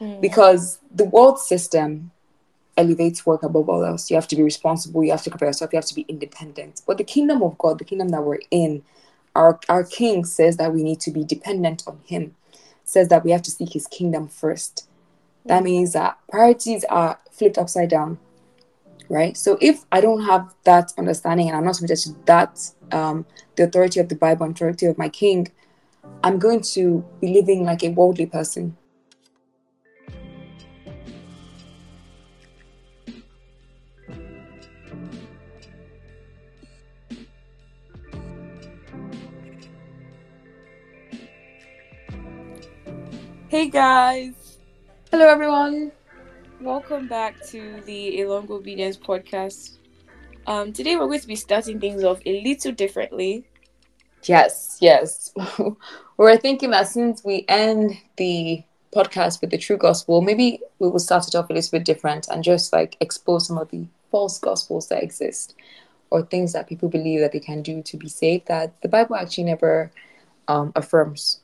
Mm. Because the world system elevates work above all else. You have to be responsible, you have to compare yourself, you have to be independent. But the kingdom of God, the kingdom that we're in, our, our king says that we need to be dependent on him, says that we have to seek his kingdom first. That means that priorities are flipped upside down, right? So if I don't have that understanding and I'm not submitted to that, um, the authority of the Bible, and authority of my king, I'm going to be living like a worldly person. Hey guys, Hello, everyone. welcome back to the A Long Obedience podcast. Um, today we're going to be starting things off a little differently. Yes, yes. We're thinking that since we end the podcast with the true gospel, maybe we will start it off a little bit different and just like expose some of the false gospels that exist or things that people believe that they can do to be saved that the Bible actually never um, affirms,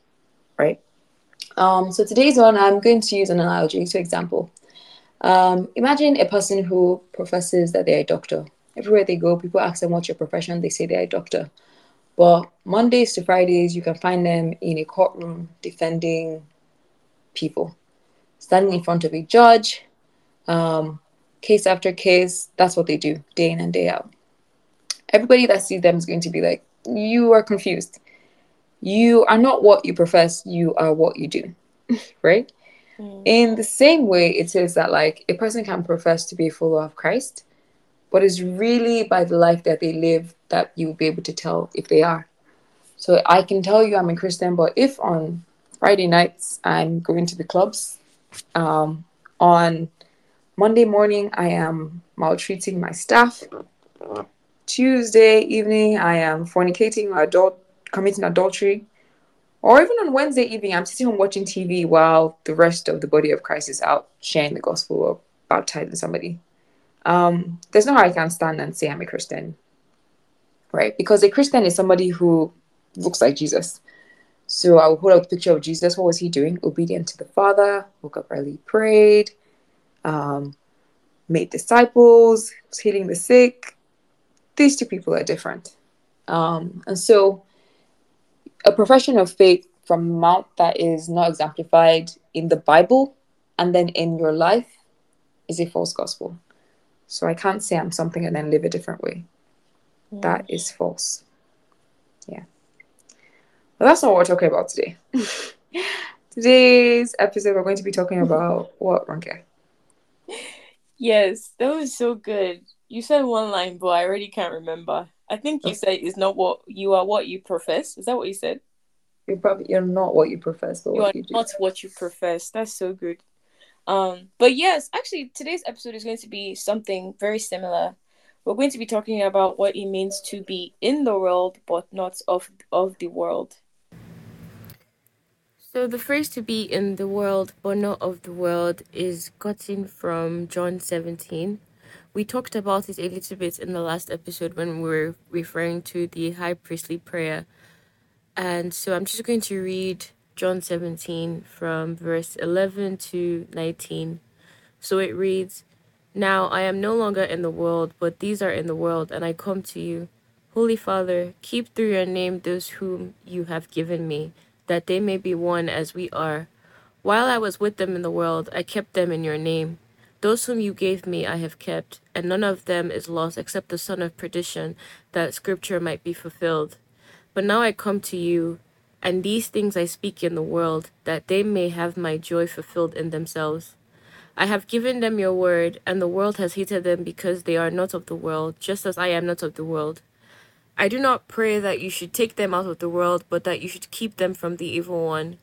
right? Um, so today's one, I'm going to use an analogy to example. Um, imagine a person who professes that they're a doctor. Everywhere they go, people ask them what's your profession, they say they're a doctor. But Mondays to Fridays, you can find them in a courtroom defending people, standing in front of a judge, um, case after case. That's what they do day in and day out. Everybody that sees them is going to be like, You are confused. You are not what you profess, you are what you do, right? Mm. In the same way, it says that like a person can profess to be a follower of Christ, but it's really by the life that they live that you'll be able to tell if they are. So I can tell you I'm a Christian, but if on Friday nights I'm going to the clubs, um, on Monday morning I am maltreating my staff, Tuesday evening I am fornicating, my adult committing adultery, or even on Wednesday evening I'm sitting home watching TV while the rest of the body of Christ is out sharing the gospel or baptizing somebody. Um, there's no how I can stand and say I'm a Christian, right? Because a Christian is somebody who looks like Jesus. So I will hold up a picture of Jesus. What was he doing? Obedient to the Father, woke up early, prayed, um, made disciples, was healing the sick. These two people are different. Um, and so a profession of faith from Mount that is not exemplified in the Bible and then in your life is a false gospel. So I can't say I'm something and then live a different way. Mm. That is false. Yeah. But that's not what we're talking about today. Today's episode, we're going to be talking about what, Ronke? Yes, that was so good. You said one line, but I already can't remember. I think you say is not what you are what you profess. Is that what you said? You're probably you're not what you profess, but You are you do. not what you profess. That's so good. Um, but yes, actually today's episode is going to be something very similar. We're going to be talking about what it means to be in the world but not of of the world. So the phrase to be in the world but not of the world is gotten from John 17. We talked about it a little bit in the last episode when we were referring to the high priestly prayer. And so I'm just going to read John 17 from verse 11 to 19. So it reads, Now I am no longer in the world, but these are in the world, and I come to you. Holy Father, keep through your name those whom you have given me, that they may be one as we are. While I was with them in the world, I kept them in your name. Those whom you gave me I have kept, and none of them is lost except the son of perdition, that scripture might be fulfilled. But now I come to you, and these things I speak in the world, that they may have my joy fulfilled in themselves. I have given them your word, and the world has hated them because they are not of the world, just as I am not of the world. I do not pray that you should take them out of the world, but that you should keep them from the evil one.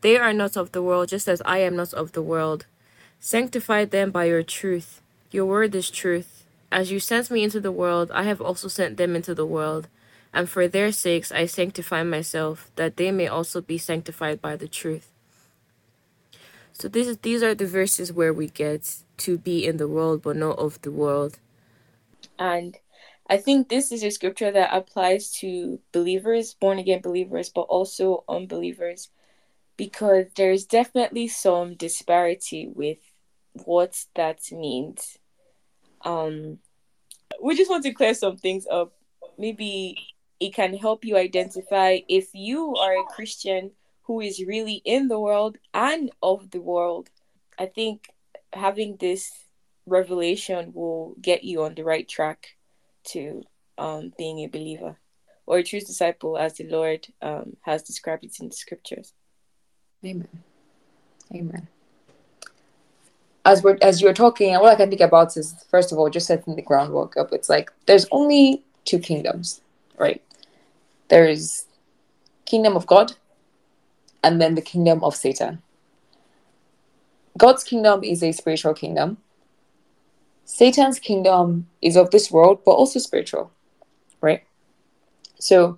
They are not of the world, just as I am not of the world. Sanctify them by your truth. Your word is truth. As you sent me into the world, I have also sent them into the world. And for their sakes I sanctify myself, that they may also be sanctified by the truth. So this is, these are the verses where we get to be in the world but not of the world. And I think this is a scripture that applies to believers, born again believers, but also unbelievers. because there's definitely some disparity with what that means. Um, we just want to clear some things up. Maybe it can help you identify if you are a Christian who is really in the world and of the world. I think having this revelation will get you on the right track to um, being a believer or a true disciple as the Lord um, has described it in the scriptures. Amen. Amen. As we're as you're talking, all I can think about is first of all just setting the groundwork up. It's like there's only two kingdoms, right? There is kingdom of God and then the kingdom of Satan. God's kingdom is a spiritual kingdom. Satan's kingdom is of this world, but also spiritual, right? So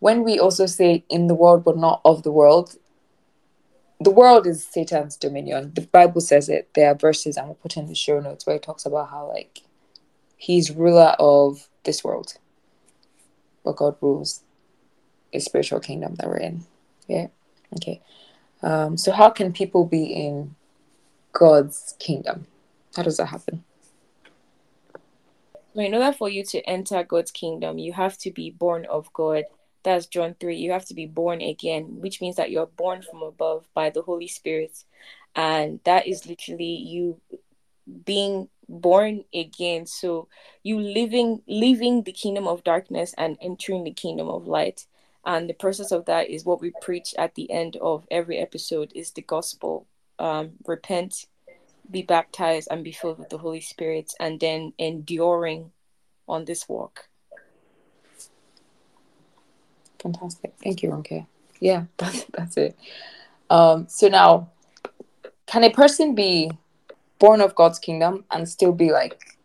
when we also say in the world, but not of the world, the world is Satan's dominion. The Bible says it. There are verses I'm gonna put in the show notes where it talks about how like he's ruler of this world. But God rules a spiritual kingdom that we're in. Yeah. Okay. Um, so how can people be in God's kingdom? How does that happen? Well, in order for you to enter God's kingdom, you have to be born of God. That's John 3. You have to be born again, which means that you're born from above by the Holy Spirit. And that is literally you being born again. So you living leaving the kingdom of darkness and entering the kingdom of light. And the process of that is what we preach at the end of every episode is the gospel. Um, repent, be baptized and be filled with the Holy Spirit, and then enduring on this walk. Fantastic. Thank you, Ronke. Yeah, that's, that's it. Um, so now, can a person be born of God's kingdom and still be like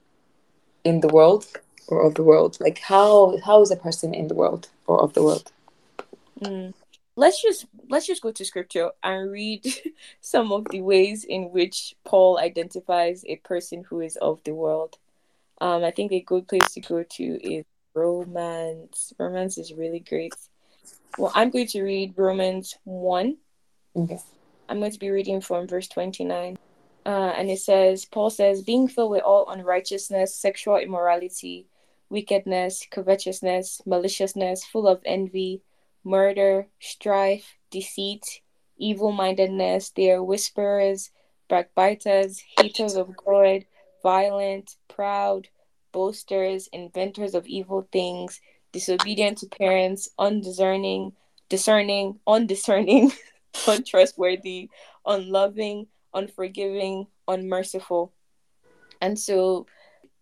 in the world or of the world? Like how how is a person in the world or of the world? Mm let's just let's just go to scripture and read some of the ways in which Paul identifies a person who is of the world. Um, I think a good place to go to is Romans. Romance is really great. Well, I'm going to read Romans 1. Okay. I'm going to be reading from verse 29. Uh, and it says, Paul says, being filled with all unrighteousness, sexual immorality, wickedness, covetousness, maliciousness, full of envy, murder, strife, deceit, evil mindedness. They are whisperers, backbiters, haters of God, violent, proud, boasters, inventors of evil things, disobedient to parents, undiscerning, discerning, undiscerning, untrustworthy, unloving, unforgiving, unmerciful. And so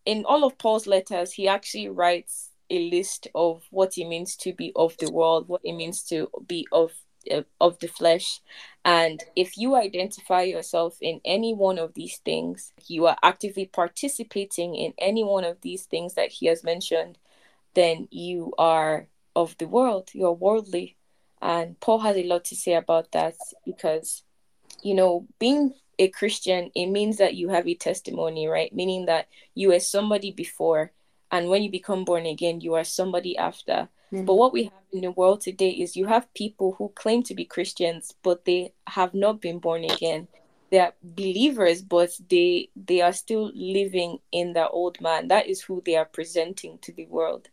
in all of Paul's letters, he actually writes a list of what it means to be of the world, what it means to be of of the flesh. And if you identify yourself in any one of these things, you are actively participating in any one of these things that he has mentioned, then you are of the world, you're worldly. And Paul has a lot to say about that because, you know, being a Christian, it means that you have a testimony, right? Meaning that you were somebody before and when you become born again you are somebody after mm. but what we have in the world today is you have people who claim to be christians but they have not been born again they are believers but they they are still living in their old man that is who they are presenting to the world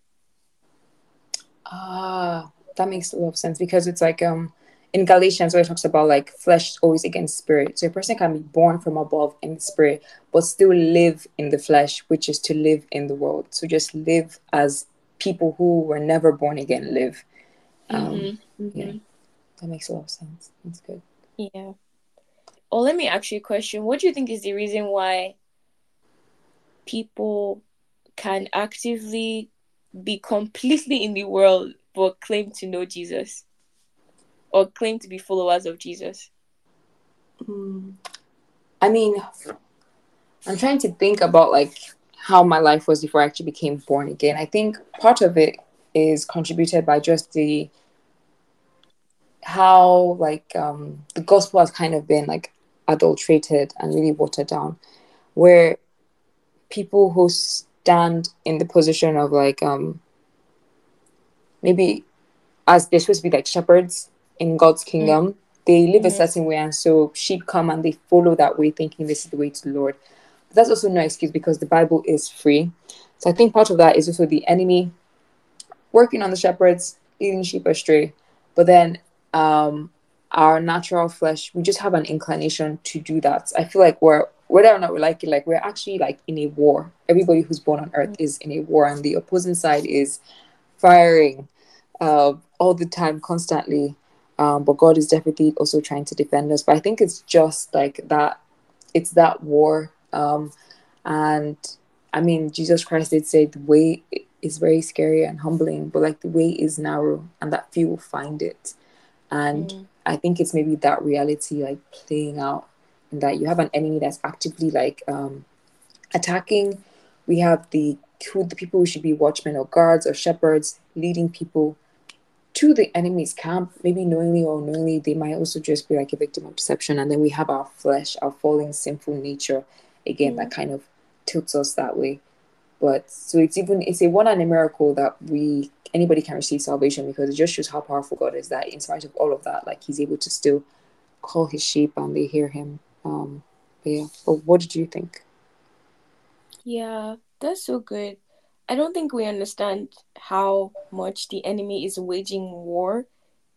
ah that makes a lot of sense because it's like um in Galatians where it talks about like flesh always against spirit. So a person can be born from above in spirit, but still live in the flesh, which is to live in the world. So just live as people who were never born again live. Um, mm-hmm. Mm-hmm. Yeah, that makes a lot of sense. That's good. Yeah. Well, let me ask you a question. What do you think is the reason why people can actively be completely in the world but claim to know Jesus? or claim to be followers of Jesus? Mm. I mean, I'm trying to think about like how my life was before I actually became born again. I think part of it is contributed by just the how like um the gospel has kind of been like adulterated and really watered down where people who stand in the position of like um maybe as they're supposed to be like shepherds in God's kingdom, mm. they live mm-hmm. a certain way and so sheep come and they follow that way thinking this is the way to the lord but that's also no excuse because the bible is free so i think part of that is also the enemy working on the shepherds leading sheep astray but then um our natural flesh we just have an inclination to do that i feel like we're whether or not we like it like we're actually like in a war everybody who's born on earth is in a war and the opposing side is firing uh, all the time constantly um, but God is definitely also trying to defend us. But I think it's just like that, it's that war. Um, and I mean, Jesus Christ did say the way is very scary and humbling, but like the way is narrow and that few will find it. And mm. I think it's maybe that reality like playing out in that you have an enemy that's actively like um, attacking. We have the who the people who should be watchmen or guards or shepherds leading people to the enemy's camp, maybe knowingly or unknowingly, they might also just be like a victim of deception. And then we have our flesh, our falling sinful nature, again, mm that kind of tilts us that way. But so it's even it's a one and a miracle that we anybody can receive salvation because it just shows how powerful God is that in spite of all of that, like he's able to still call his sheep and they hear him. Um but yeah. But what did you think? Yeah, that's so good. I don't think we understand how much the enemy is waging war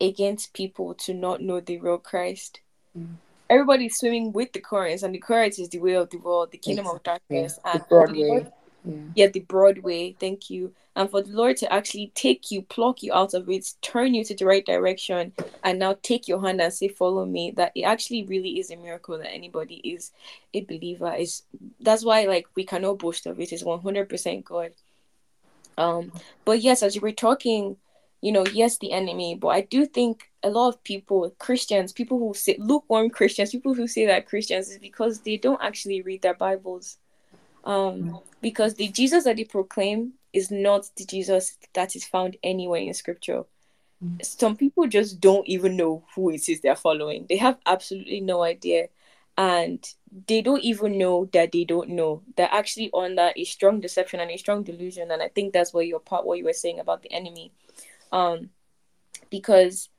against people to not know the real Christ. Mm. Everybody's swimming with the currents, and the currents is the way of the world, the kingdom of darkness, yeah. and the broad way. Yeah. yeah, the broad way. Thank you. And for the Lord to actually take you, pluck you out of it, turn you to the right direction, and now take your hand and say, "Follow me." That it actually really is a miracle that anybody is a believer. Is that's why like we cannot boast of it. It's one hundred percent God. Um, but yes, as you were talking, you know, yes, the enemy, but I do think a lot of people, Christians, people who say lukewarm Christians, people who say that Christians is because they don't actually read their Bibles. Um, because the Jesus that they proclaim is not the Jesus that is found anywhere in scripture. Some people just don't even know who it is they're following. They have absolutely no idea and they don't even know that they don't know. They're actually under a strong deception and a strong delusion. And I think that's what your part what you were saying about the enemy. Um because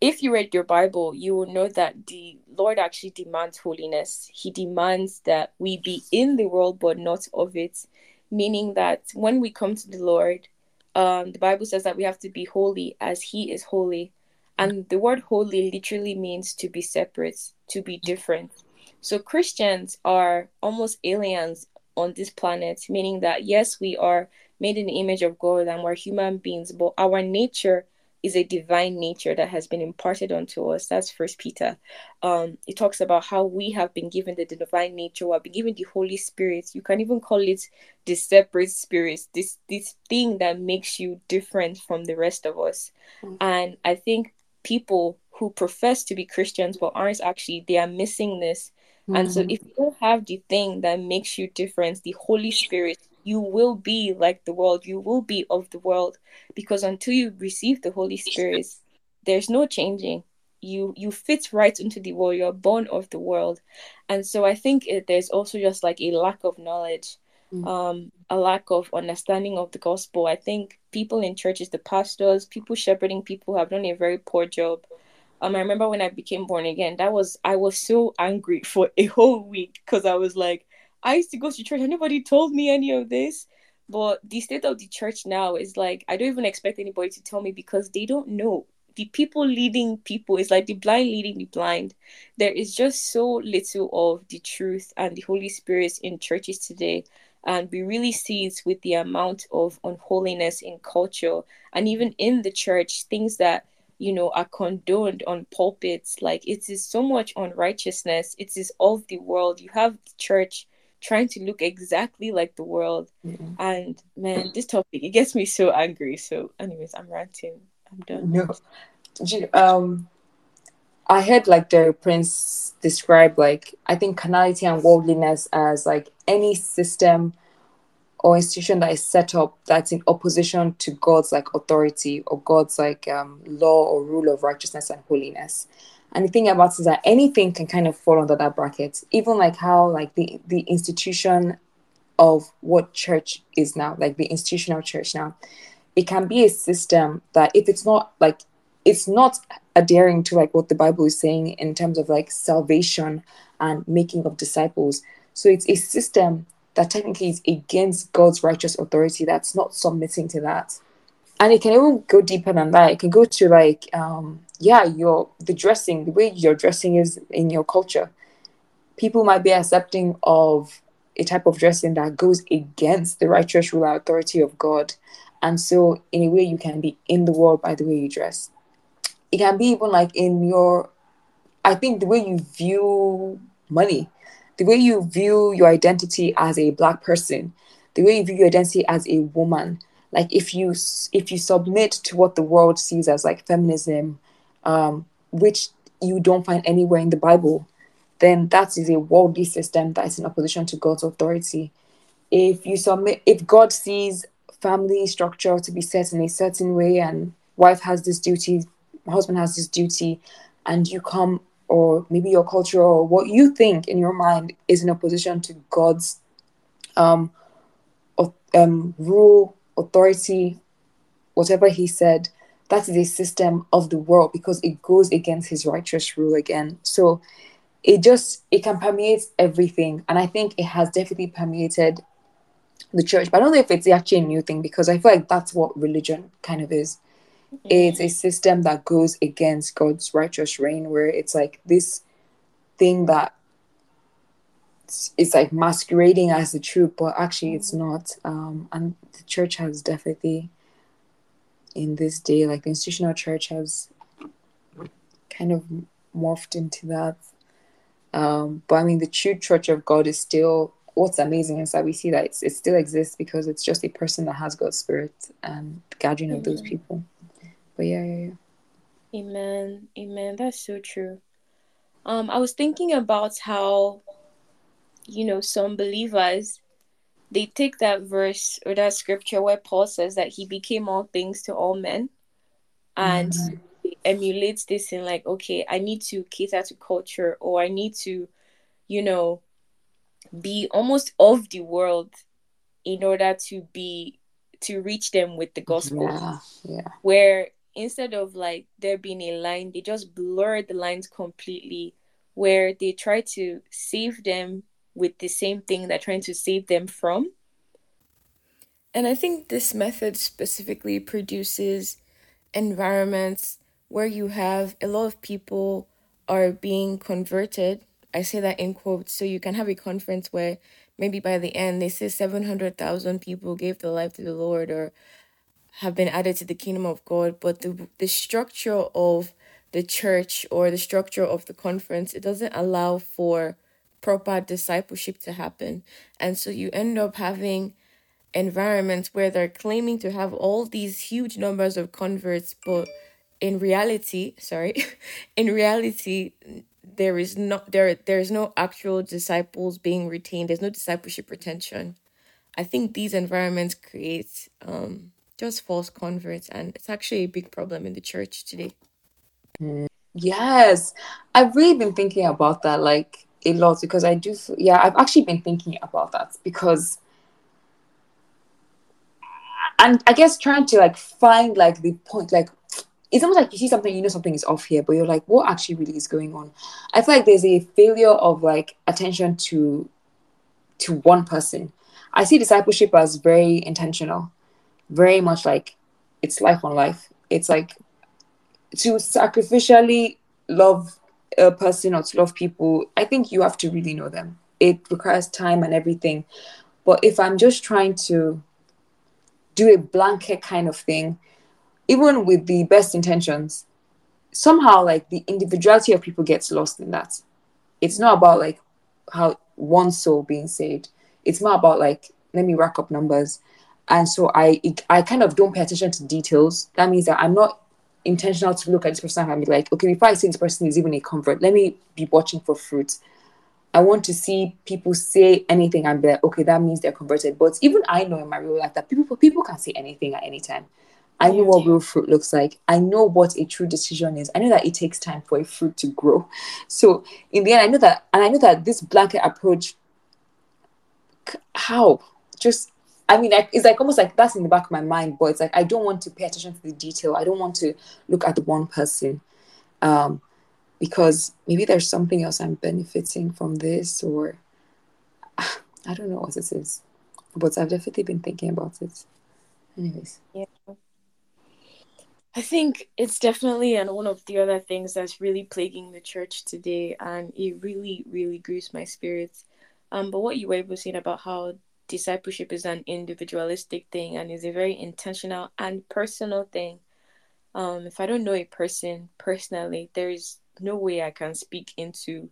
if you read your Bible, you will know that the Lord actually demands holiness. He demands that we be in the world but not of it. Meaning that when we come to the Lord, um, the Bible says that we have to be holy as He is holy. And the word holy literally means to be separate, to be different. So Christians are almost aliens on this planet, meaning that yes, we are made in the image of God and we're human beings, but our nature is a divine nature that has been imparted onto us. That's First Peter. Um, it talks about how we have been given the divine nature. We have been given the Holy Spirit. You can even call it the separate spirit. This this thing that makes you different from the rest of us. Mm-hmm. And I think people who profess to be Christians but aren't actually, they are missing this Mm-hmm. And so, mm-hmm. if you don't have the thing that makes you different, the Holy Spirit, you will be like the world. You will be of the world because until you receive the Holy Spirit, there's no changing. You you fit right into the world. You're born of the world, and so I think it, there's also just like a lack of knowledge, mm-hmm. um, a lack of understanding of the gospel. I think people in churches, the pastors, people shepherding people, have done a very poor job um, I remember when I became born again, that was I was so angry for a whole week because I was like, I used to go to church, and nobody told me any of this. But the state of the church now is like I don't even expect anybody to tell me because they don't know. The people leading people is like the blind leading the blind. There is just so little of the truth and the Holy Spirit in churches today. And we really see it with the amount of unholiness in culture and even in the church, things that you know are condoned on pulpits like it is so much unrighteousness it is of the world you have the church trying to look exactly like the world. Mm-hmm. and man this topic it gets me so angry. So anyways i'm ranting. I'm done. No. Um i heard like the prince describe like i think carnality and worldliness as like any system or institution that is set up that's in opposition to God's like authority or God's like um, law or rule of righteousness and holiness. And the thing about it is that anything can kind of fall under that bracket, even like how like the the institution of what church is now, like the institutional church now, it can be a system that if it's not like it's not adhering to like what the Bible is saying in terms of like salvation and making of disciples. So it's a system that technically is against God's righteous authority that's not submitting to that. And it can even go deeper than that. It can go to like um yeah, your the dressing, the way your dressing is in your culture. People might be accepting of a type of dressing that goes against the righteous rule authority of God. And so in a way you can be in the world by the way you dress. It can be even like in your I think the way you view money, the way you view your identity as a black person, the way you view your identity as a woman. Like if you if you submit to what the world sees as like feminism, um, which you don't find anywhere in the Bible, then that is a worldly system that is in opposition to God's authority. If you submit, if God sees family structure to be set in a certain way, and wife has this duty, husband has this duty, and you come or maybe your culture or what you think in your mind is in opposition to God's um, um, rule, authority, whatever He said, that is a system of the world because it goes against His righteous rule again. So it just it can permeate everything, and I think it has definitely permeated the church. But I don't know if it's actually a new thing because I feel like that's what religion kind of is mm-hmm. it's a system that goes against God's righteous reign, where it's like this thing that it's like masquerading as the truth, but actually it's not. Um, and the church has definitely, in this day, like the institutional church has kind of morphed into that. Um, but I mean, the true church of God is still. What's amazing is that we see that it still exists because it's just a person that has God's spirit and gathering of those people. But yeah, yeah, yeah. Amen. Amen. That's so true. Um, I was thinking about how, you know, some believers they take that verse or that scripture where Paul says that he became all things to all men and mm-hmm. emulates this in like, okay, I need to cater to culture or I need to, you know, be almost of the world in order to be to reach them with the gospel. Yeah, yeah. Where instead of like there being a line, they just blur the lines completely where they try to save them with the same thing they're trying to save them from. And I think this method specifically produces environments where you have a lot of people are being converted. I say that in quotes. So you can have a conference where maybe by the end they say 700,000 people gave their life to the Lord or have been added to the kingdom of God, but the the structure of the church or the structure of the conference, it doesn't allow for proper discipleship to happen. And so you end up having environments where they're claiming to have all these huge numbers of converts, but in reality, sorry, in reality, there is not there there's no actual disciples being retained. There's no discipleship retention. I think these environments create um just false converts and it's actually a big problem in the church today yes i've really been thinking about that like a lot because i do yeah i've actually been thinking about that because and i guess trying to like find like the point like it's almost like you see something you know something is off here but you're like what actually really is going on i feel like there's a failure of like attention to to one person i see discipleship as very intentional very much like it's life on life. It's like to sacrificially love a person or to love people, I think you have to really know them. It requires time and everything. But if I'm just trying to do a blanket kind of thing, even with the best intentions, somehow like the individuality of people gets lost in that. It's not about like how one soul being saved. It's more about like, let me rack up numbers and so I I kind of don't pay attention to details. That means that I'm not intentional to look at this person and be like, okay, before I see this person is even a convert, let me be watching for fruit. I want to see people say anything and be like, okay, that means they're converted. But even I know in my real life that people people can say anything at any time. I know what real fruit looks like. I know what a true decision is. I know that it takes time for a fruit to grow. So in the end, I know that, and I know that this blanket approach, how just I mean, like, it's like almost like that's in the back of my mind, but it's like I don't want to pay attention to the detail. I don't want to look at the one person, um, because maybe there's something else I'm benefiting from this, or I don't know what it is. But I've definitely been thinking about it. Anyways, yeah. I think it's definitely and one of the other things that's really plaguing the church today, and it really, really grieves my spirits. Um, but what you were able to say about how discipleship is an individualistic thing and is a very intentional and personal thing. Um, if I don't know a person personally, there is no way I can speak into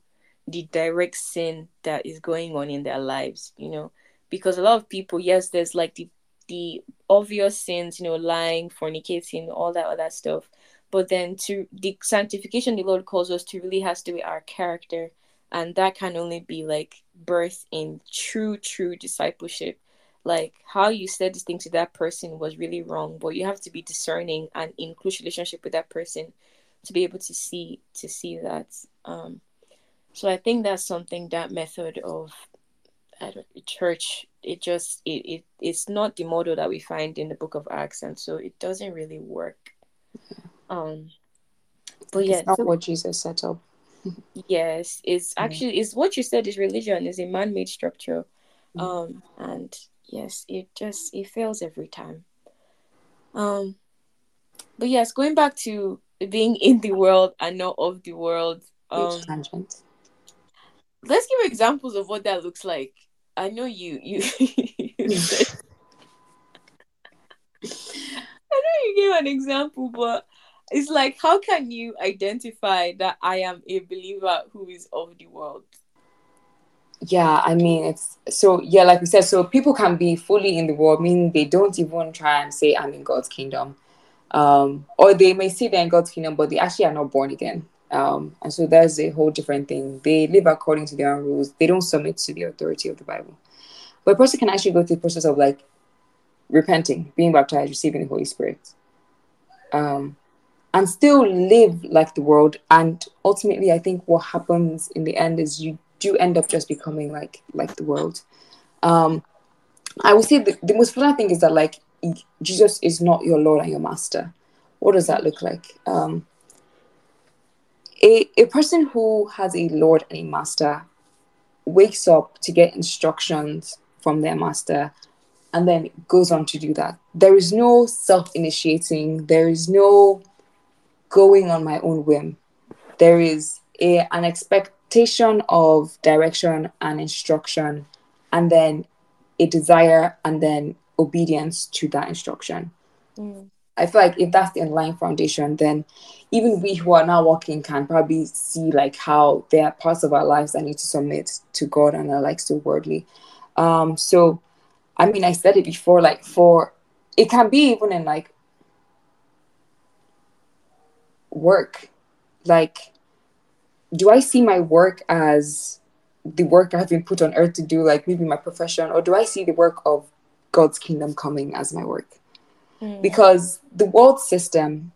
the direct sin that is going on in their lives, you know, because a lot of people, yes, there's like the the obvious sins, you know, lying, fornicating, all that other stuff. But then to the sanctification the Lord calls us to really has to be our character. And that can only be like birth in true, true discipleship. Like how you said this thing to that person was really wrong, but you have to be discerning and in close relationship with that person to be able to see to see that. Um, so I think that's something that method of church it just it, it it's not the model that we find in the book of acts and so it doesn't really work um but yeah not so, what jesus set up yes it's actually it's what you said is religion is a man-made structure. Mm. um and yes it just it fails every time. Um but yes going back to being in the world and not of the world um let's give examples of what that looks like. I know you you, you said, I know you gave an example, but it's like how can you identify that I am a believer who is of the world? Yeah, I mean it's so yeah, like we said, so people can be fully in the world, meaning they don't even try and say I'm in God's kingdom. Um, or they may say they're in God's kingdom, but they actually are not born again. Um, and so that's a whole different thing. They live according to their own rules. They don't submit to the authority of the Bible. But a person can actually go through the process of like repenting, being baptized, receiving the Holy Spirit, um, and still live like the world. And ultimately, I think what happens in the end is you do end up just becoming like like the world. Um, I would say the, the most important thing is that like Jesus is not your Lord and your Master. What does that look like? Um, a, a person who has a lord and a master wakes up to get instructions from their master and then goes on to do that. There is no self initiating, there is no going on my own whim. There is a, an expectation of direction and instruction, and then a desire and then obedience to that instruction. Mm. I feel like if that's the underlying foundation, then even we who are now walking can probably see like how there are parts of our lives that need to submit to God and are like so worldly. Um, so I mean I said it before, like for it can be even in like work. Like, do I see my work as the work I've been put on earth to do, like maybe my profession, or do I see the work of God's kingdom coming as my work? Mm. Because the world system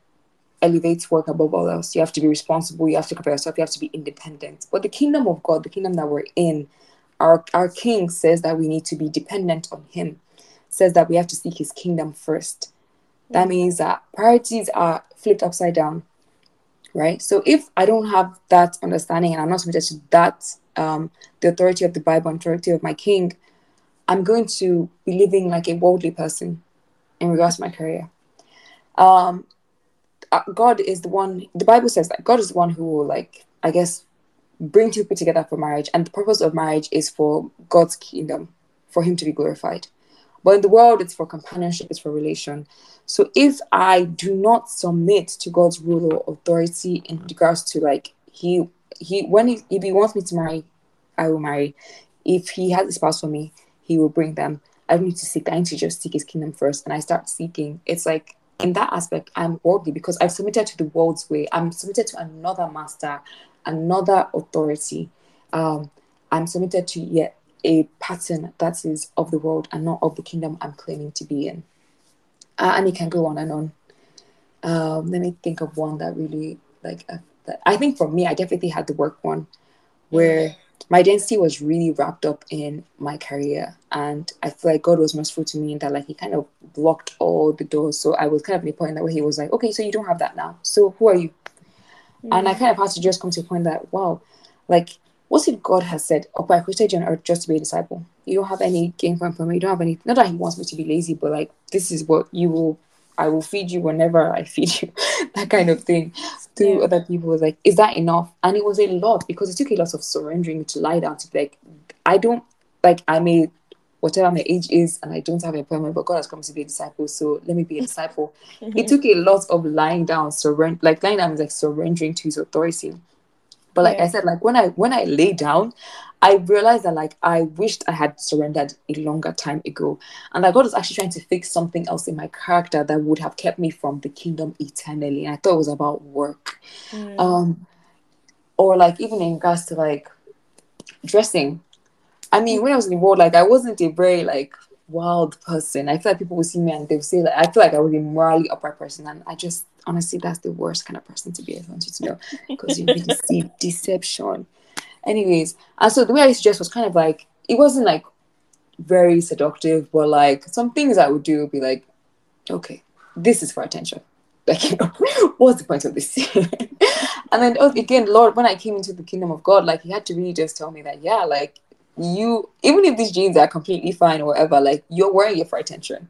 elevates work above all else. You have to be responsible, you have to cover yourself, you have to be independent. But the kingdom of God, the kingdom that we're in, our, our king says that we need to be dependent on him, says that we have to seek his kingdom first. That mm. means that priorities are flipped upside down, right? So if I don't have that understanding and I'm not submitted to that, um, the authority of the Bible, and authority of my king, I'm going to be living like a worldly person in regards to my career. Um, uh, God is the one. The Bible says that God is the one who will, like, I guess, bring two people together for marriage, and the purpose of marriage is for God's kingdom, for Him to be glorified. But in the world, it's for companionship, it's for relation. So if I do not submit to God's rule or authority in regards to like He He when he, if He wants me to marry, I will marry. If He has a spouse for me, He will bring them. I need to seek, I need to just seek his kingdom first. And I start seeking. It's like in that aspect, I'm worldly because I've submitted to the world's way. I'm submitted to another master, another authority. Um, I'm submitted to yet a pattern that is of the world and not of the kingdom I'm claiming to be in. Uh, and it can go on and on. Um, let me think of one that really like uh, that I think for me, I definitely had the work one, where my identity was really wrapped up in my career and i feel like god was merciful to me in that like he kind of blocked all the doors so i was kind of in a point that where he was like okay so you don't have that now so who are you mm-hmm. and i kind of had to just come to a point that wow like what if god has said okay i created you on earth just to be a disciple you don't have any gain from me you don't have any not that he wants me to be lazy but like this is what you will I will feed you whenever I feed you, that kind of thing. To yeah. other people was like, is that enough? And it was a lot because it took a lot of surrendering to lie down to be like, I don't like I may whatever my age is and I don't have a appointment, but God has come to be a disciple, so let me be a disciple. mm-hmm. It took a lot of lying down, surrender like lying down is like surrendering to his authority. But like yeah. I said, like when I when I lay down, I realized that like I wished I had surrendered a longer time ago, and that God was actually trying to fix something else in my character that would have kept me from the kingdom eternally. And I thought it was about work, mm. um, or like even in regards to like dressing. I mean, when I was in the world, like I wasn't a very like wild person. I feel like people will see me and they'll say like I feel like I was a morally upright person, and I just honestly that's the worst kind of person to be. I want you to know because you really see deception anyways and so the way i used to dress was kind of like it wasn't like very seductive but like some things i would do would be like okay this is for attention like you know what's the point of this and then oh, again lord when i came into the kingdom of god like he had to really just tell me that yeah like you even if these jeans are completely fine or whatever like you're wearing it for attention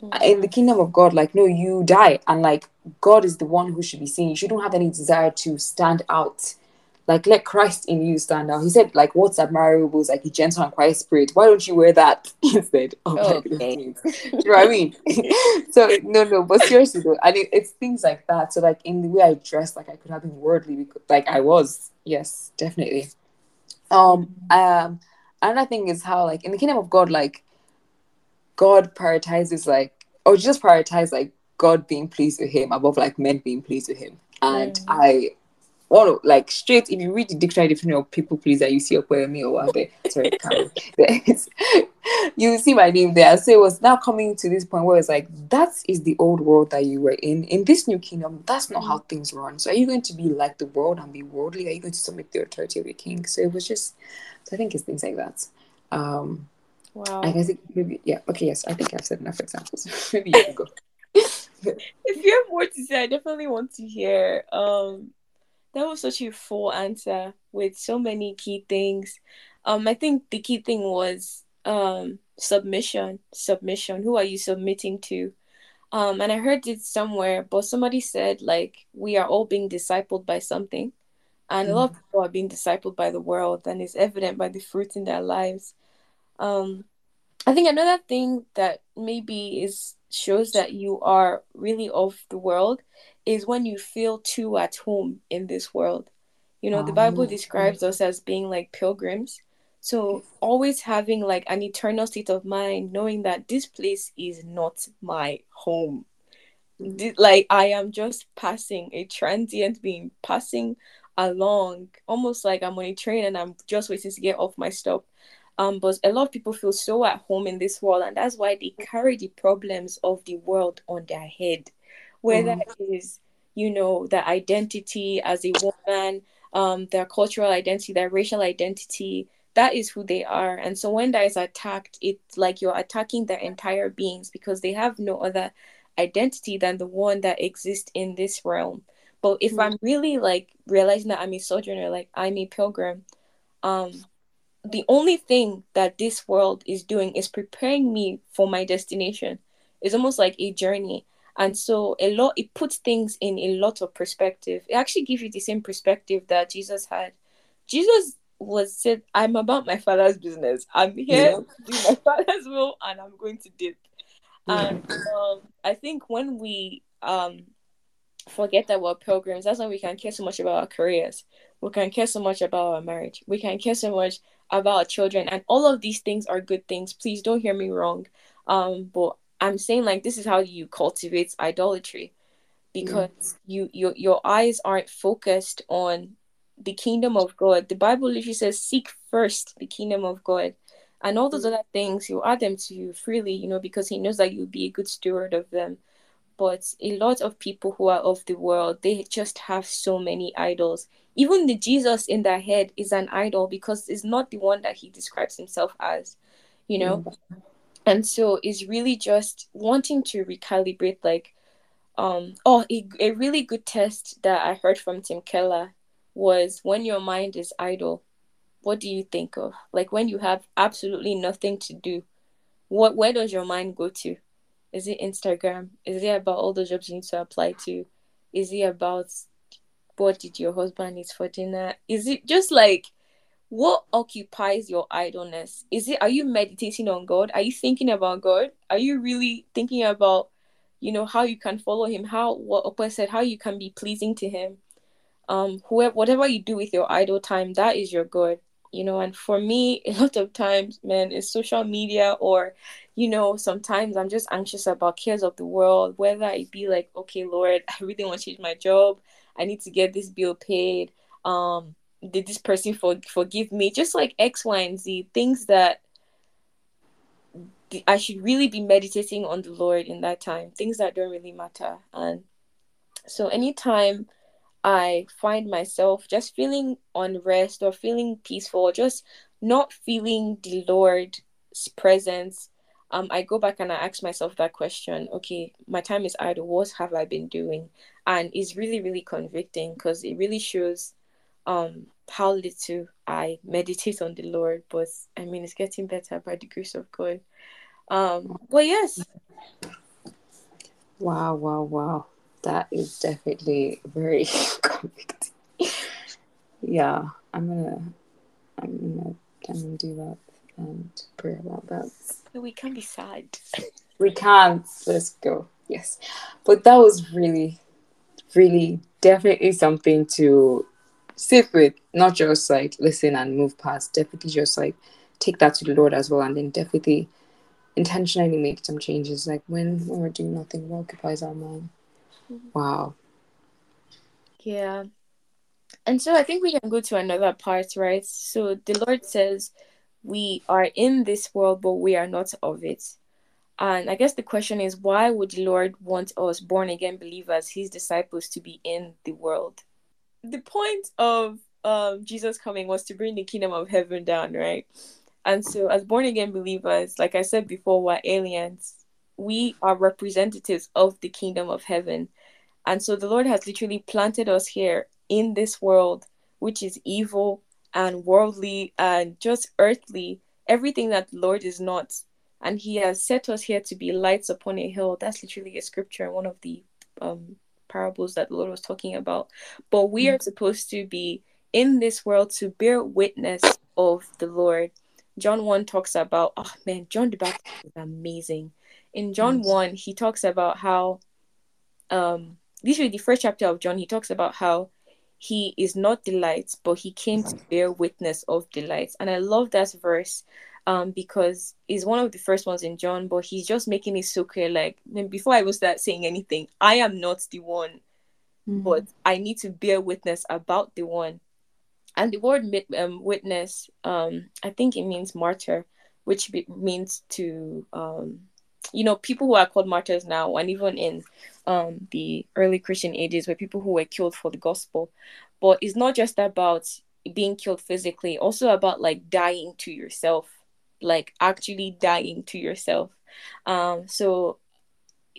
mm-hmm. in the kingdom of god like no you die and like god is the one who should be seen you shouldn't have any desire to stand out like let Christ in you stand out. He said, like, what's admirable is like a gentle and quiet spirit. Why don't you wear that instead? Oh, okay. you know what I mean? so no, no, but seriously though, and it, it's things like that. So like in the way I dress, like I could have been worldly, because, like I was. Yes, definitely. Um, um, another thing is how like in the kingdom of God, like God prioritizes like or just prioritize like God being pleased with Him above like men being pleased with Him, and mm. I all like straight if you read the dictionary definition of people pleaser you see or whatever sorry you see my name there. So it was now coming to this point where it's like that is the old world that you were in. In this new kingdom that's not how things run. So are you going to be like the world and be worldly? Are you going to submit the authority of the king? So it was just so i think it's things like that. Um wow. i guess it, maybe yeah okay yes i think i've said enough examples. Maybe you can go. If you have more to say i definitely want to hear um that was such a full answer with so many key things. Um, I think the key thing was um submission. Submission. Who are you submitting to? Um, and I heard it somewhere, but somebody said like we are all being discipled by something, and mm. a lot of mm. people are being discipled by the world, and it's evident by the fruit in their lives. Um, I think another thing that maybe is shows that you are really of the world is when you feel too at home in this world. You know, the Bible describes us as being like pilgrims. So always having like an eternal state of mind, knowing that this place is not my home. Like I am just passing a transient being passing along, almost like I'm on a train and I'm just waiting to get off my stop. Um, but a lot of people feel so at home in this world, and that's why they carry the problems of the world on their head whether mm-hmm. is you know their identity as a woman um their cultural identity their racial identity that is who they are and so when that is attacked it's like you're attacking their entire beings because they have no other identity than the one that exists in this realm but if mm-hmm. i'm really like realizing that i'm a sojourner like i'm a pilgrim um the only thing that this world is doing is preparing me for my destination it's almost like a journey and so a lot it puts things in a lot of perspective. It actually gives you the same perspective that jesus had. Jesus was said i'm about my father's business. I'm here yeah. to do my father's will and i'm going to dip. Yeah. and um, i think when we um forget that we're pilgrims that's when we can care so much about our careers. We can care so much about our marriage. We can care so much about our children. And all of these things are good things. Please don't hear me wrong. Um but I'm saying like this is how you cultivate idolatry because mm. you your your eyes aren't focused on the kingdom of God. The Bible literally says seek first the kingdom of God. And all those mm. other things, he'll add them to you freely, you know, because he knows that you'll be a good steward of them. but a lot of people who are of the world they just have so many idols even the jesus in their head is an idol because it's not the one that he describes himself as you know mm-hmm. And so it's really just wanting to recalibrate like um oh a, a really good test that i heard from tim keller was when your mind is idle what do you think of like when you have absolutely nothing to do what where does your mind go to is it Instagram? Is it about all the jobs you need to apply to? Is it about what did your husband eat for dinner? Is it just like what occupies your idleness? Is it are you meditating on God? Are you thinking about God? Are you really thinking about, you know, how you can follow him, how what Ope said, how you can be pleasing to him? Um, whoever whatever you do with your idle time, that is your God you know and for me a lot of times man it's social media or you know sometimes i'm just anxious about cares of the world whether it be like okay lord i really want to change my job i need to get this bill paid um did this person for, forgive me just like x y and z things that i should really be meditating on the lord in that time things that don't really matter and so anytime I find myself just feeling unrest or feeling peaceful, just not feeling the Lord's presence, um, I go back and I ask myself that question okay, my time is idle. What have I been doing? And it's really, really convicting because it really shows um, how little I meditate on the Lord. But I mean, it's getting better by the grace of God. Um, but yes. Wow, wow, wow that is definitely very convicting. yeah, I'm gonna, I'm gonna, I'm gonna do that and pray about that. We can be sad. we can't. Let's go. Yes, but that was really, really definitely something to sit with, not just like listen and move past. Definitely just like take that to the Lord as well, and then definitely intentionally make some changes. Like when, when we're doing nothing, what occupies our mind mm-hmm. Wow. Yeah. And so I think we can go to another part, right? So the Lord says, We are in this world, but we are not of it. And I guess the question is, why would the Lord want us, born again believers, his disciples, to be in the world? The point of um, Jesus coming was to bring the kingdom of heaven down, right? And so, as born again believers, like I said before, we're aliens we are representatives of the kingdom of heaven. And so the Lord has literally planted us here in this world, which is evil and worldly and just earthly, everything that the Lord is not. And He has set us here to be lights upon a hill. That's literally a scripture, in one of the um, parables that the Lord was talking about. But we are supposed to be in this world to bear witness of the Lord. John 1 talks about, oh man, John the Baptist is amazing in John yes. 1, he talks about how, um, literally the first chapter of John, he talks about how he is not the light, but he came to bear witness of the light. And I love that verse um, because he's one of the first ones in John, but he's just making it so clear. Like, before I will start saying anything, I am not the one, mm-hmm. but I need to bear witness about the one. And the word um, witness, um, I think it means martyr, which be- means to um, you know people who are called martyrs now and even in um the early christian ages were people who were killed for the gospel but it's not just about being killed physically also about like dying to yourself like actually dying to yourself um so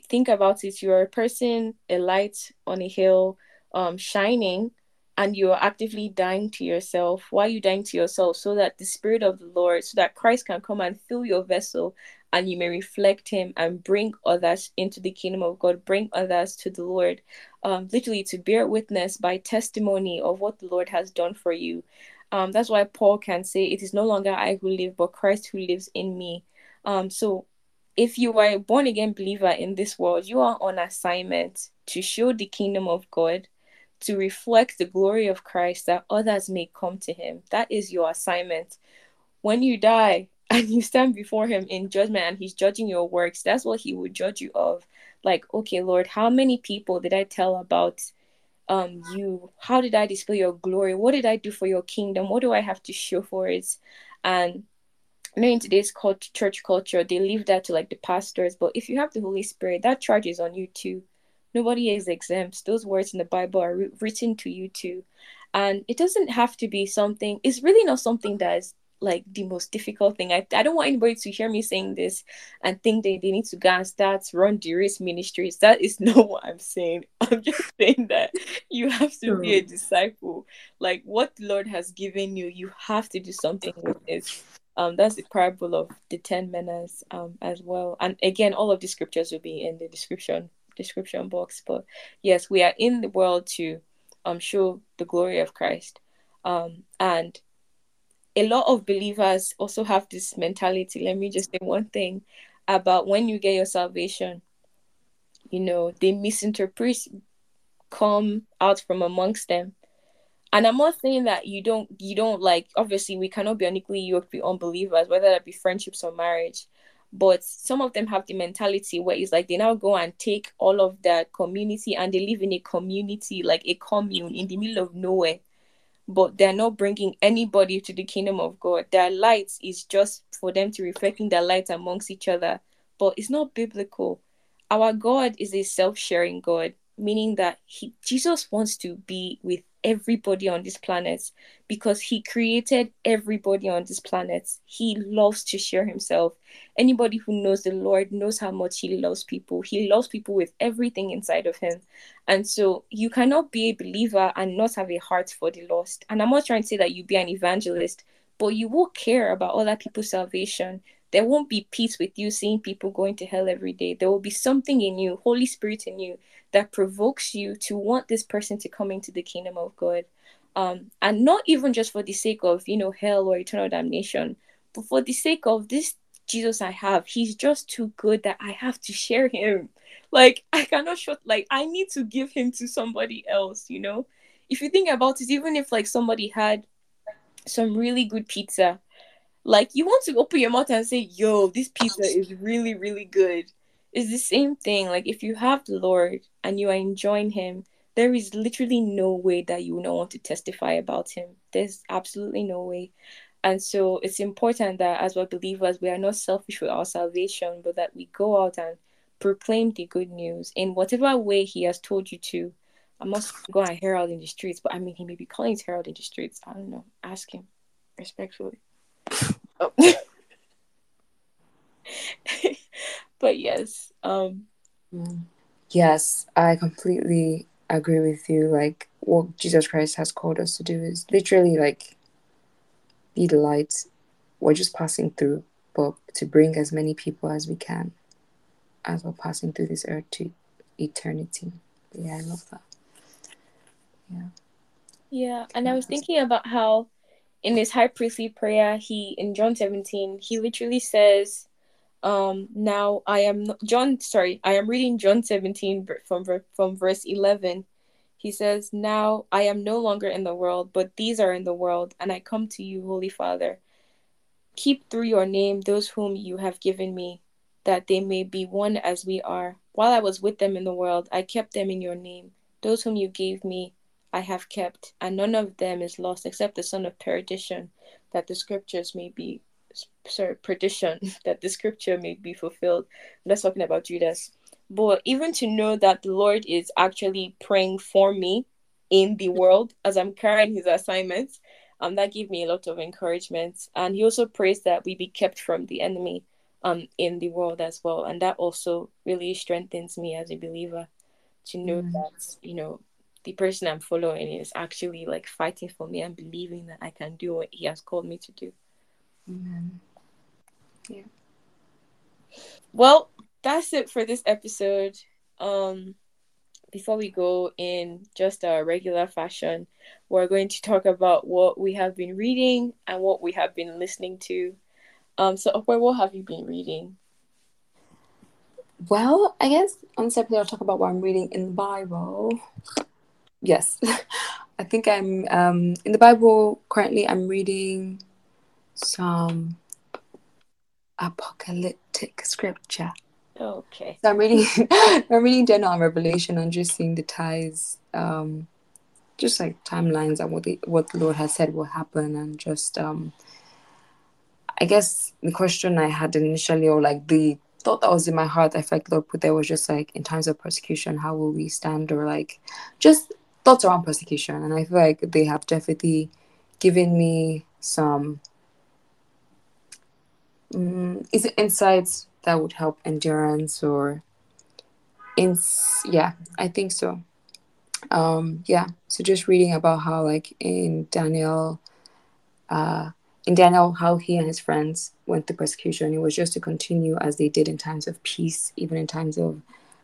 think about it you're a person a light on a hill um shining and you're actively dying to yourself. Why are you dying to yourself? So that the Spirit of the Lord, so that Christ can come and fill your vessel and you may reflect him and bring others into the kingdom of God, bring others to the Lord, um, literally to bear witness by testimony of what the Lord has done for you. Um, that's why Paul can say, It is no longer I who live, but Christ who lives in me. Um, so if you are a born again believer in this world, you are on assignment to show the kingdom of God, to reflect the glory of Christ, that others may come to him. That is your assignment. When you die, and you stand before him in judgment and he's judging your works that's what he would judge you of like okay lord how many people did i tell about um you how did i display your glory what did i do for your kingdom what do i have to show for it and I know in today's cult- church culture, they leave that to like the pastors. But if you have the Holy Spirit, that charge is on you too. Nobody is exempt. Those words in the Bible are written to you too. And it doesn't have to be something, it's really not something that is like the most difficult thing. I, I don't want anybody to hear me saying this and think that they need to go and start run the race ministries. That is not what I'm saying. I'm just saying that you have to be a disciple. Like what the Lord has given you, you have to do something with it. Um, that's the parable of the ten minas um as well. And again, all of the scriptures will be in the description description box. But yes, we are in the world to um show the glory of Christ. Um and a lot of believers also have this mentality. Let me just say one thing about when you get your salvation. You know, they misinterpret come out from amongst them. And I'm not saying that you don't you don't like obviously we cannot be unequally yoked with unbelievers, whether that be friendships or marriage. But some of them have the mentality where it's like they now go and take all of that community and they live in a community, like a commune in the middle of nowhere but they're not bringing anybody to the kingdom of God. Their light is just for them to reflecting their light amongst each other, but it's not biblical. Our God is a self-sharing God, meaning that he Jesus wants to be with everybody on this planet because he created everybody on this planet. He loves to share himself. Anybody who knows the Lord knows how much he loves people. He loves people with everything inside of him. And so you cannot be a believer and not have a heart for the lost. And I'm not trying to say that you be an evangelist, but you will care about other people's salvation. There won't be peace with you seeing people going to hell every day. There will be something in you, Holy Spirit in you, that provokes you to want this person to come into the kingdom of God. Um, and not even just for the sake of, you know, hell or eternal damnation, but for the sake of this Jesus I have. He's just too good that I have to share him. Like, I cannot show, like, I need to give him to somebody else, you know? If you think about it, even if, like, somebody had some really good pizza, like, you want to open your mouth and say, yo, this pizza is really, really good it's the same thing. Like if you have the Lord and you are enjoying Him, there is literally no way that you will not want to testify about Him. There's absolutely no way. And so it's important that as we're believers, we are not selfish with our salvation, but that we go out and proclaim the good news in whatever way He has told you to. I must go and herald in the streets, but I mean, He may be calling it herald in the streets. I don't know. Ask Him respectfully. Oh. but yes um yes i completely agree with you. Like what jesus christ has called us to do is literally like be the light. We're just passing through but to bring as many people as we can as we're passing through this earth to eternity. Yeah i love that. Yeah. Yeah and i was thinking about how in his high priestly prayer he in john 17 he literally says um now i am john sorry i am reading john 17 from from verse 11 he says now i am no longer in the world but these are in the world and i come to you holy father. Keep through your name those whom you have given me that they may be one as we are. While i was with them in the world i kept them in your name. Those whom you gave me i have kept and none of them is lost except the son of perdition that the scriptures may be sorry perdition that the scripture may be fulfilled. That's talking about judas. But even to know that the lord is actually praying for me in the world as i'm carrying his assignments um that gave me a lot of encouragement. And he also prays that we be kept from the enemy um in the world as well. And that also really strengthens me as a believer to know mm. that you know the person i'm following is actually like fighting for me and believing that i can do what he has called me to do Amen. Yeah. Well, that's it for this episode. Um, before we go in just a regular fashion, we're going to talk about what we have been reading and what we have been listening to. Um, so, Okwe, what have you been reading? Well, I guess on this episode, I'll talk about what I'm reading in the Bible. Yes, I think I'm um, in the Bible currently. I'm reading some apocalyptic scripture. Okay. So I'm reading I'm reading Daniel and Revelation and just seeing the ties, um, just like timelines and what the what the Lord has said will happen and just um I guess the question I had initially, or like the thought that was in my heart, I felt Lord put there was just like in times of persecution, how will we stand, or like just thoughts around persecution. And I feel like they have definitely given me some um, is it insights that would help endurance or in yeah i think so um yeah so just reading about how like in daniel uh in daniel how he and his friends went through persecution it was just to continue as they did in times of peace even in times of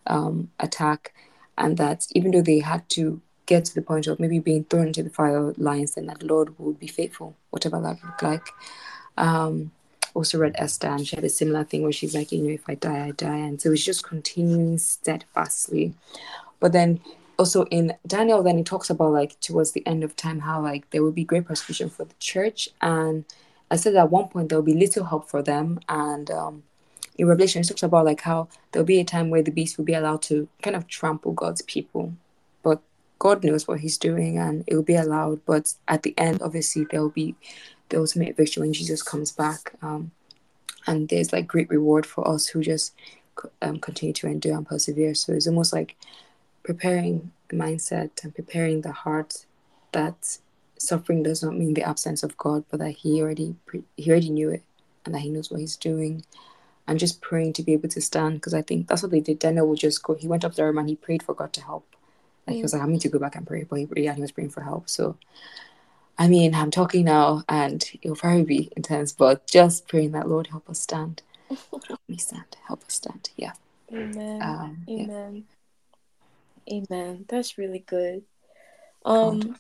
um attack and that even though they had to get to the point of maybe being thrown into the fire lines then that the lord would be faithful whatever that looked like um also read Esther and she had a similar thing where she's like, you know, if I die, I die. And so it's just continuing steadfastly. But then also in Daniel, then he talks about like towards the end of time how like there will be great persecution for the church. And I said at one point there will be little help for them. And um, in Revelation, it talks about like how there'll be a time where the beast will be allowed to kind of trample God's people. God knows what he's doing and it will be allowed. But at the end, obviously, there will be the ultimate victory when Jesus comes back. Um, and there's like great reward for us who just um, continue to endure and persevere. So it's almost like preparing the mindset and preparing the heart that suffering does not mean the absence of God, but that He already pre- He already knew it and that He knows what He's doing. And just praying to be able to stand because I think that's what they did. Daniel would just go. He went up there and he prayed for God to help. Like he was like, I need to go back and pray, but he, yeah, he was praying for help. So I mean, I'm talking now and it'll probably be intense, but just praying that Lord help us stand. help me stand. Help us stand. Yeah. Amen. Um, Amen. Yeah. Amen. That's really good. Um God.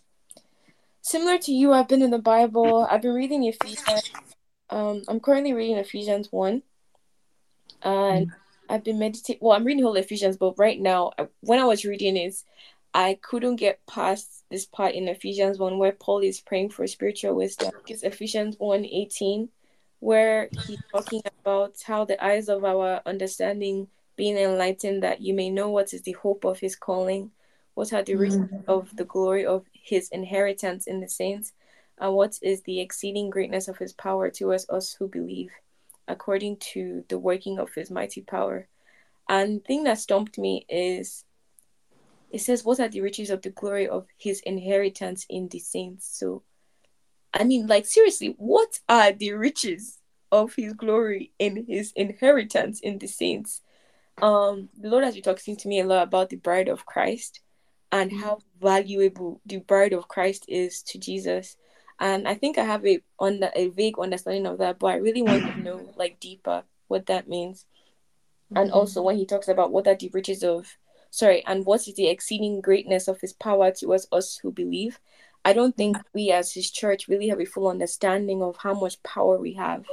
similar to you, I've been in the Bible. I've been reading Ephesians. Um I'm currently reading Ephesians 1. And mm. I've been meditating well, I'm reading whole Ephesians, but right now when I was reading it, I couldn't get past this part in Ephesians 1 where Paul is praying for spiritual wisdom. It's Ephesians 1 18, where he's talking about how the eyes of our understanding being enlightened, that you may know what is the hope of his calling, what are the riches mm-hmm. of the glory of his inheritance in the saints, and what is the exceeding greatness of his power towards us who believe, according to the working of his mighty power. And the thing that stumped me is it says, What are the riches of the glory of his inheritance in the saints? So, I mean, like, seriously, what are the riches of his glory in his inheritance in the saints? Um, the Lord has been talking to me a lot about the bride of Christ and how valuable the bride of Christ is to Jesus. And I think I have a on a vague understanding of that, but I really want to know like deeper what that means. And mm-hmm. also when he talks about what are the riches of sorry, and what is the exceeding greatness of his power towards us who believe. I don't think we as his church really have a full understanding of how much power we have.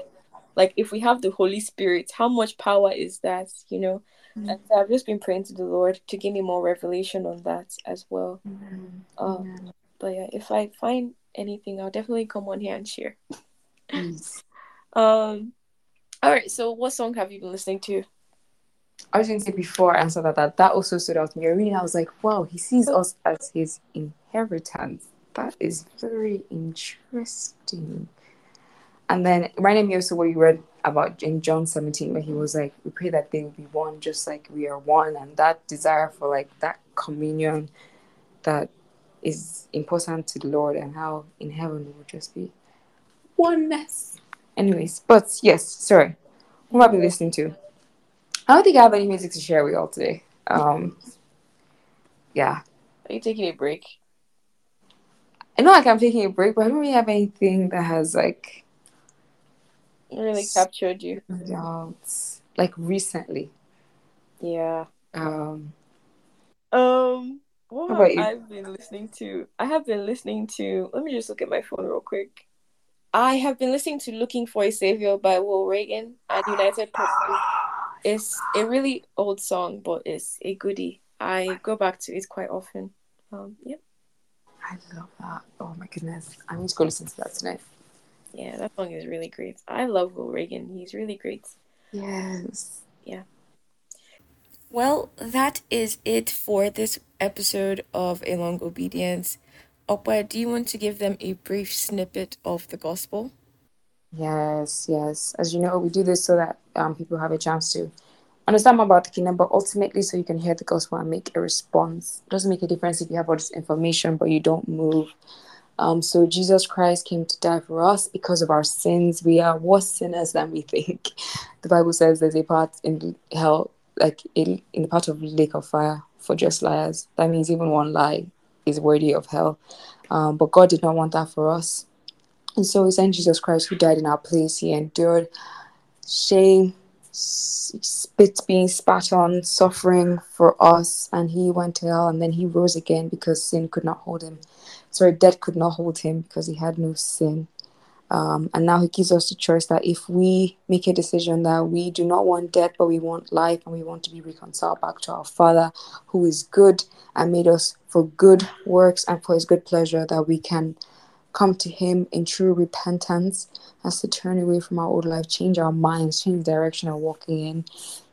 Like if we have the Holy Spirit, how much power is that, you know? Mm-hmm. And so I've just been praying to the Lord to give me more revelation on that as well. Mm-hmm. Um, but yeah, if I find anything, I'll definitely come on here and share. um all right, so what song have you been listening to? I was going to say before I answered that, that that also stood out to me. I reading, I was like, wow, he sees us as his inheritance. That is very interesting. And then reminded me also what you read about in John 17, where he was like, we pray that they will be one just like we are one. And that desire for like that communion that is important to the Lord and how in heaven we will just be oneness. Anyways, but yes, sorry. Who have been listening to? I don't think I have any music to share with y'all today. Um, yeah. Are you taking a break? I know like I'm taking a break, but I don't really have anything that has like really captured you. Out, like recently. Yeah. Um. Um. What have I been listening to? I have been listening to. Let me just look at my phone real quick. I have been listening to "Looking for a Savior" by Will Reagan and United Pursuit. It's a really old song, but it's a goodie. I go back to it quite often. Um, yep. I love that. Oh my goodness. I need to go listen to that tonight. Yeah, that song is really great. I love Will Reagan. He's really great. Yes. Yeah. Well, that is it for this episode of A Long Obedience. Ope, do you want to give them a brief snippet of the gospel? Yes, yes. As you know, we do this so that um, people have a chance to understand more about the kingdom, but ultimately so you can hear the gospel and make a response. It doesn't make a difference if you have all this information, but you don't move. Um, so Jesus Christ came to die for us because of our sins. We are worse sinners than we think. The Bible says there's a part in hell, like in, in the part of lake of fire for just liars. That means even one lie is worthy of hell. Um, but God did not want that for us. And so he sent Jesus Christ, who died in our place. He endured shame, spit being spat on, suffering for us, and he went to hell. And then he rose again because sin could not hold him. Sorry, death could not hold him because he had no sin. Um, and now he gives us the choice that if we make a decision that we do not want death, but we want life and we want to be reconciled back to our Father who is good and made us for good works and for his good pleasure, that we can come to him in true repentance as to turn away from our old life, change our minds, change direction we're walking in,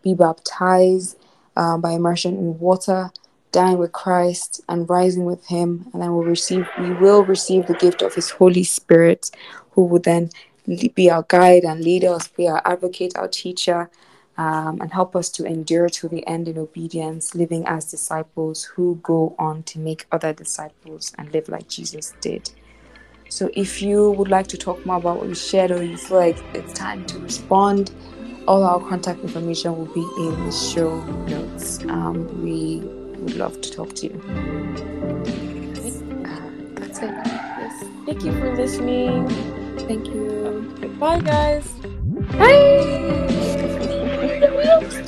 be baptized um, by immersion in water, dying with Christ and rising with him, and then we'll receive we will receive the gift of his Holy Spirit, who will then be our guide and lead us, be our advocate, our teacher, um, and help us to endure to the end in obedience, living as disciples who go on to make other disciples and live like Jesus did. So if you would like to talk more about what we shared or you feel like it's time to respond, all our contact information will be in the show notes. Um, we would love to talk to you. Uh, that's it. Yes. Thank you for listening. Thank you. Bye, guys. Bye.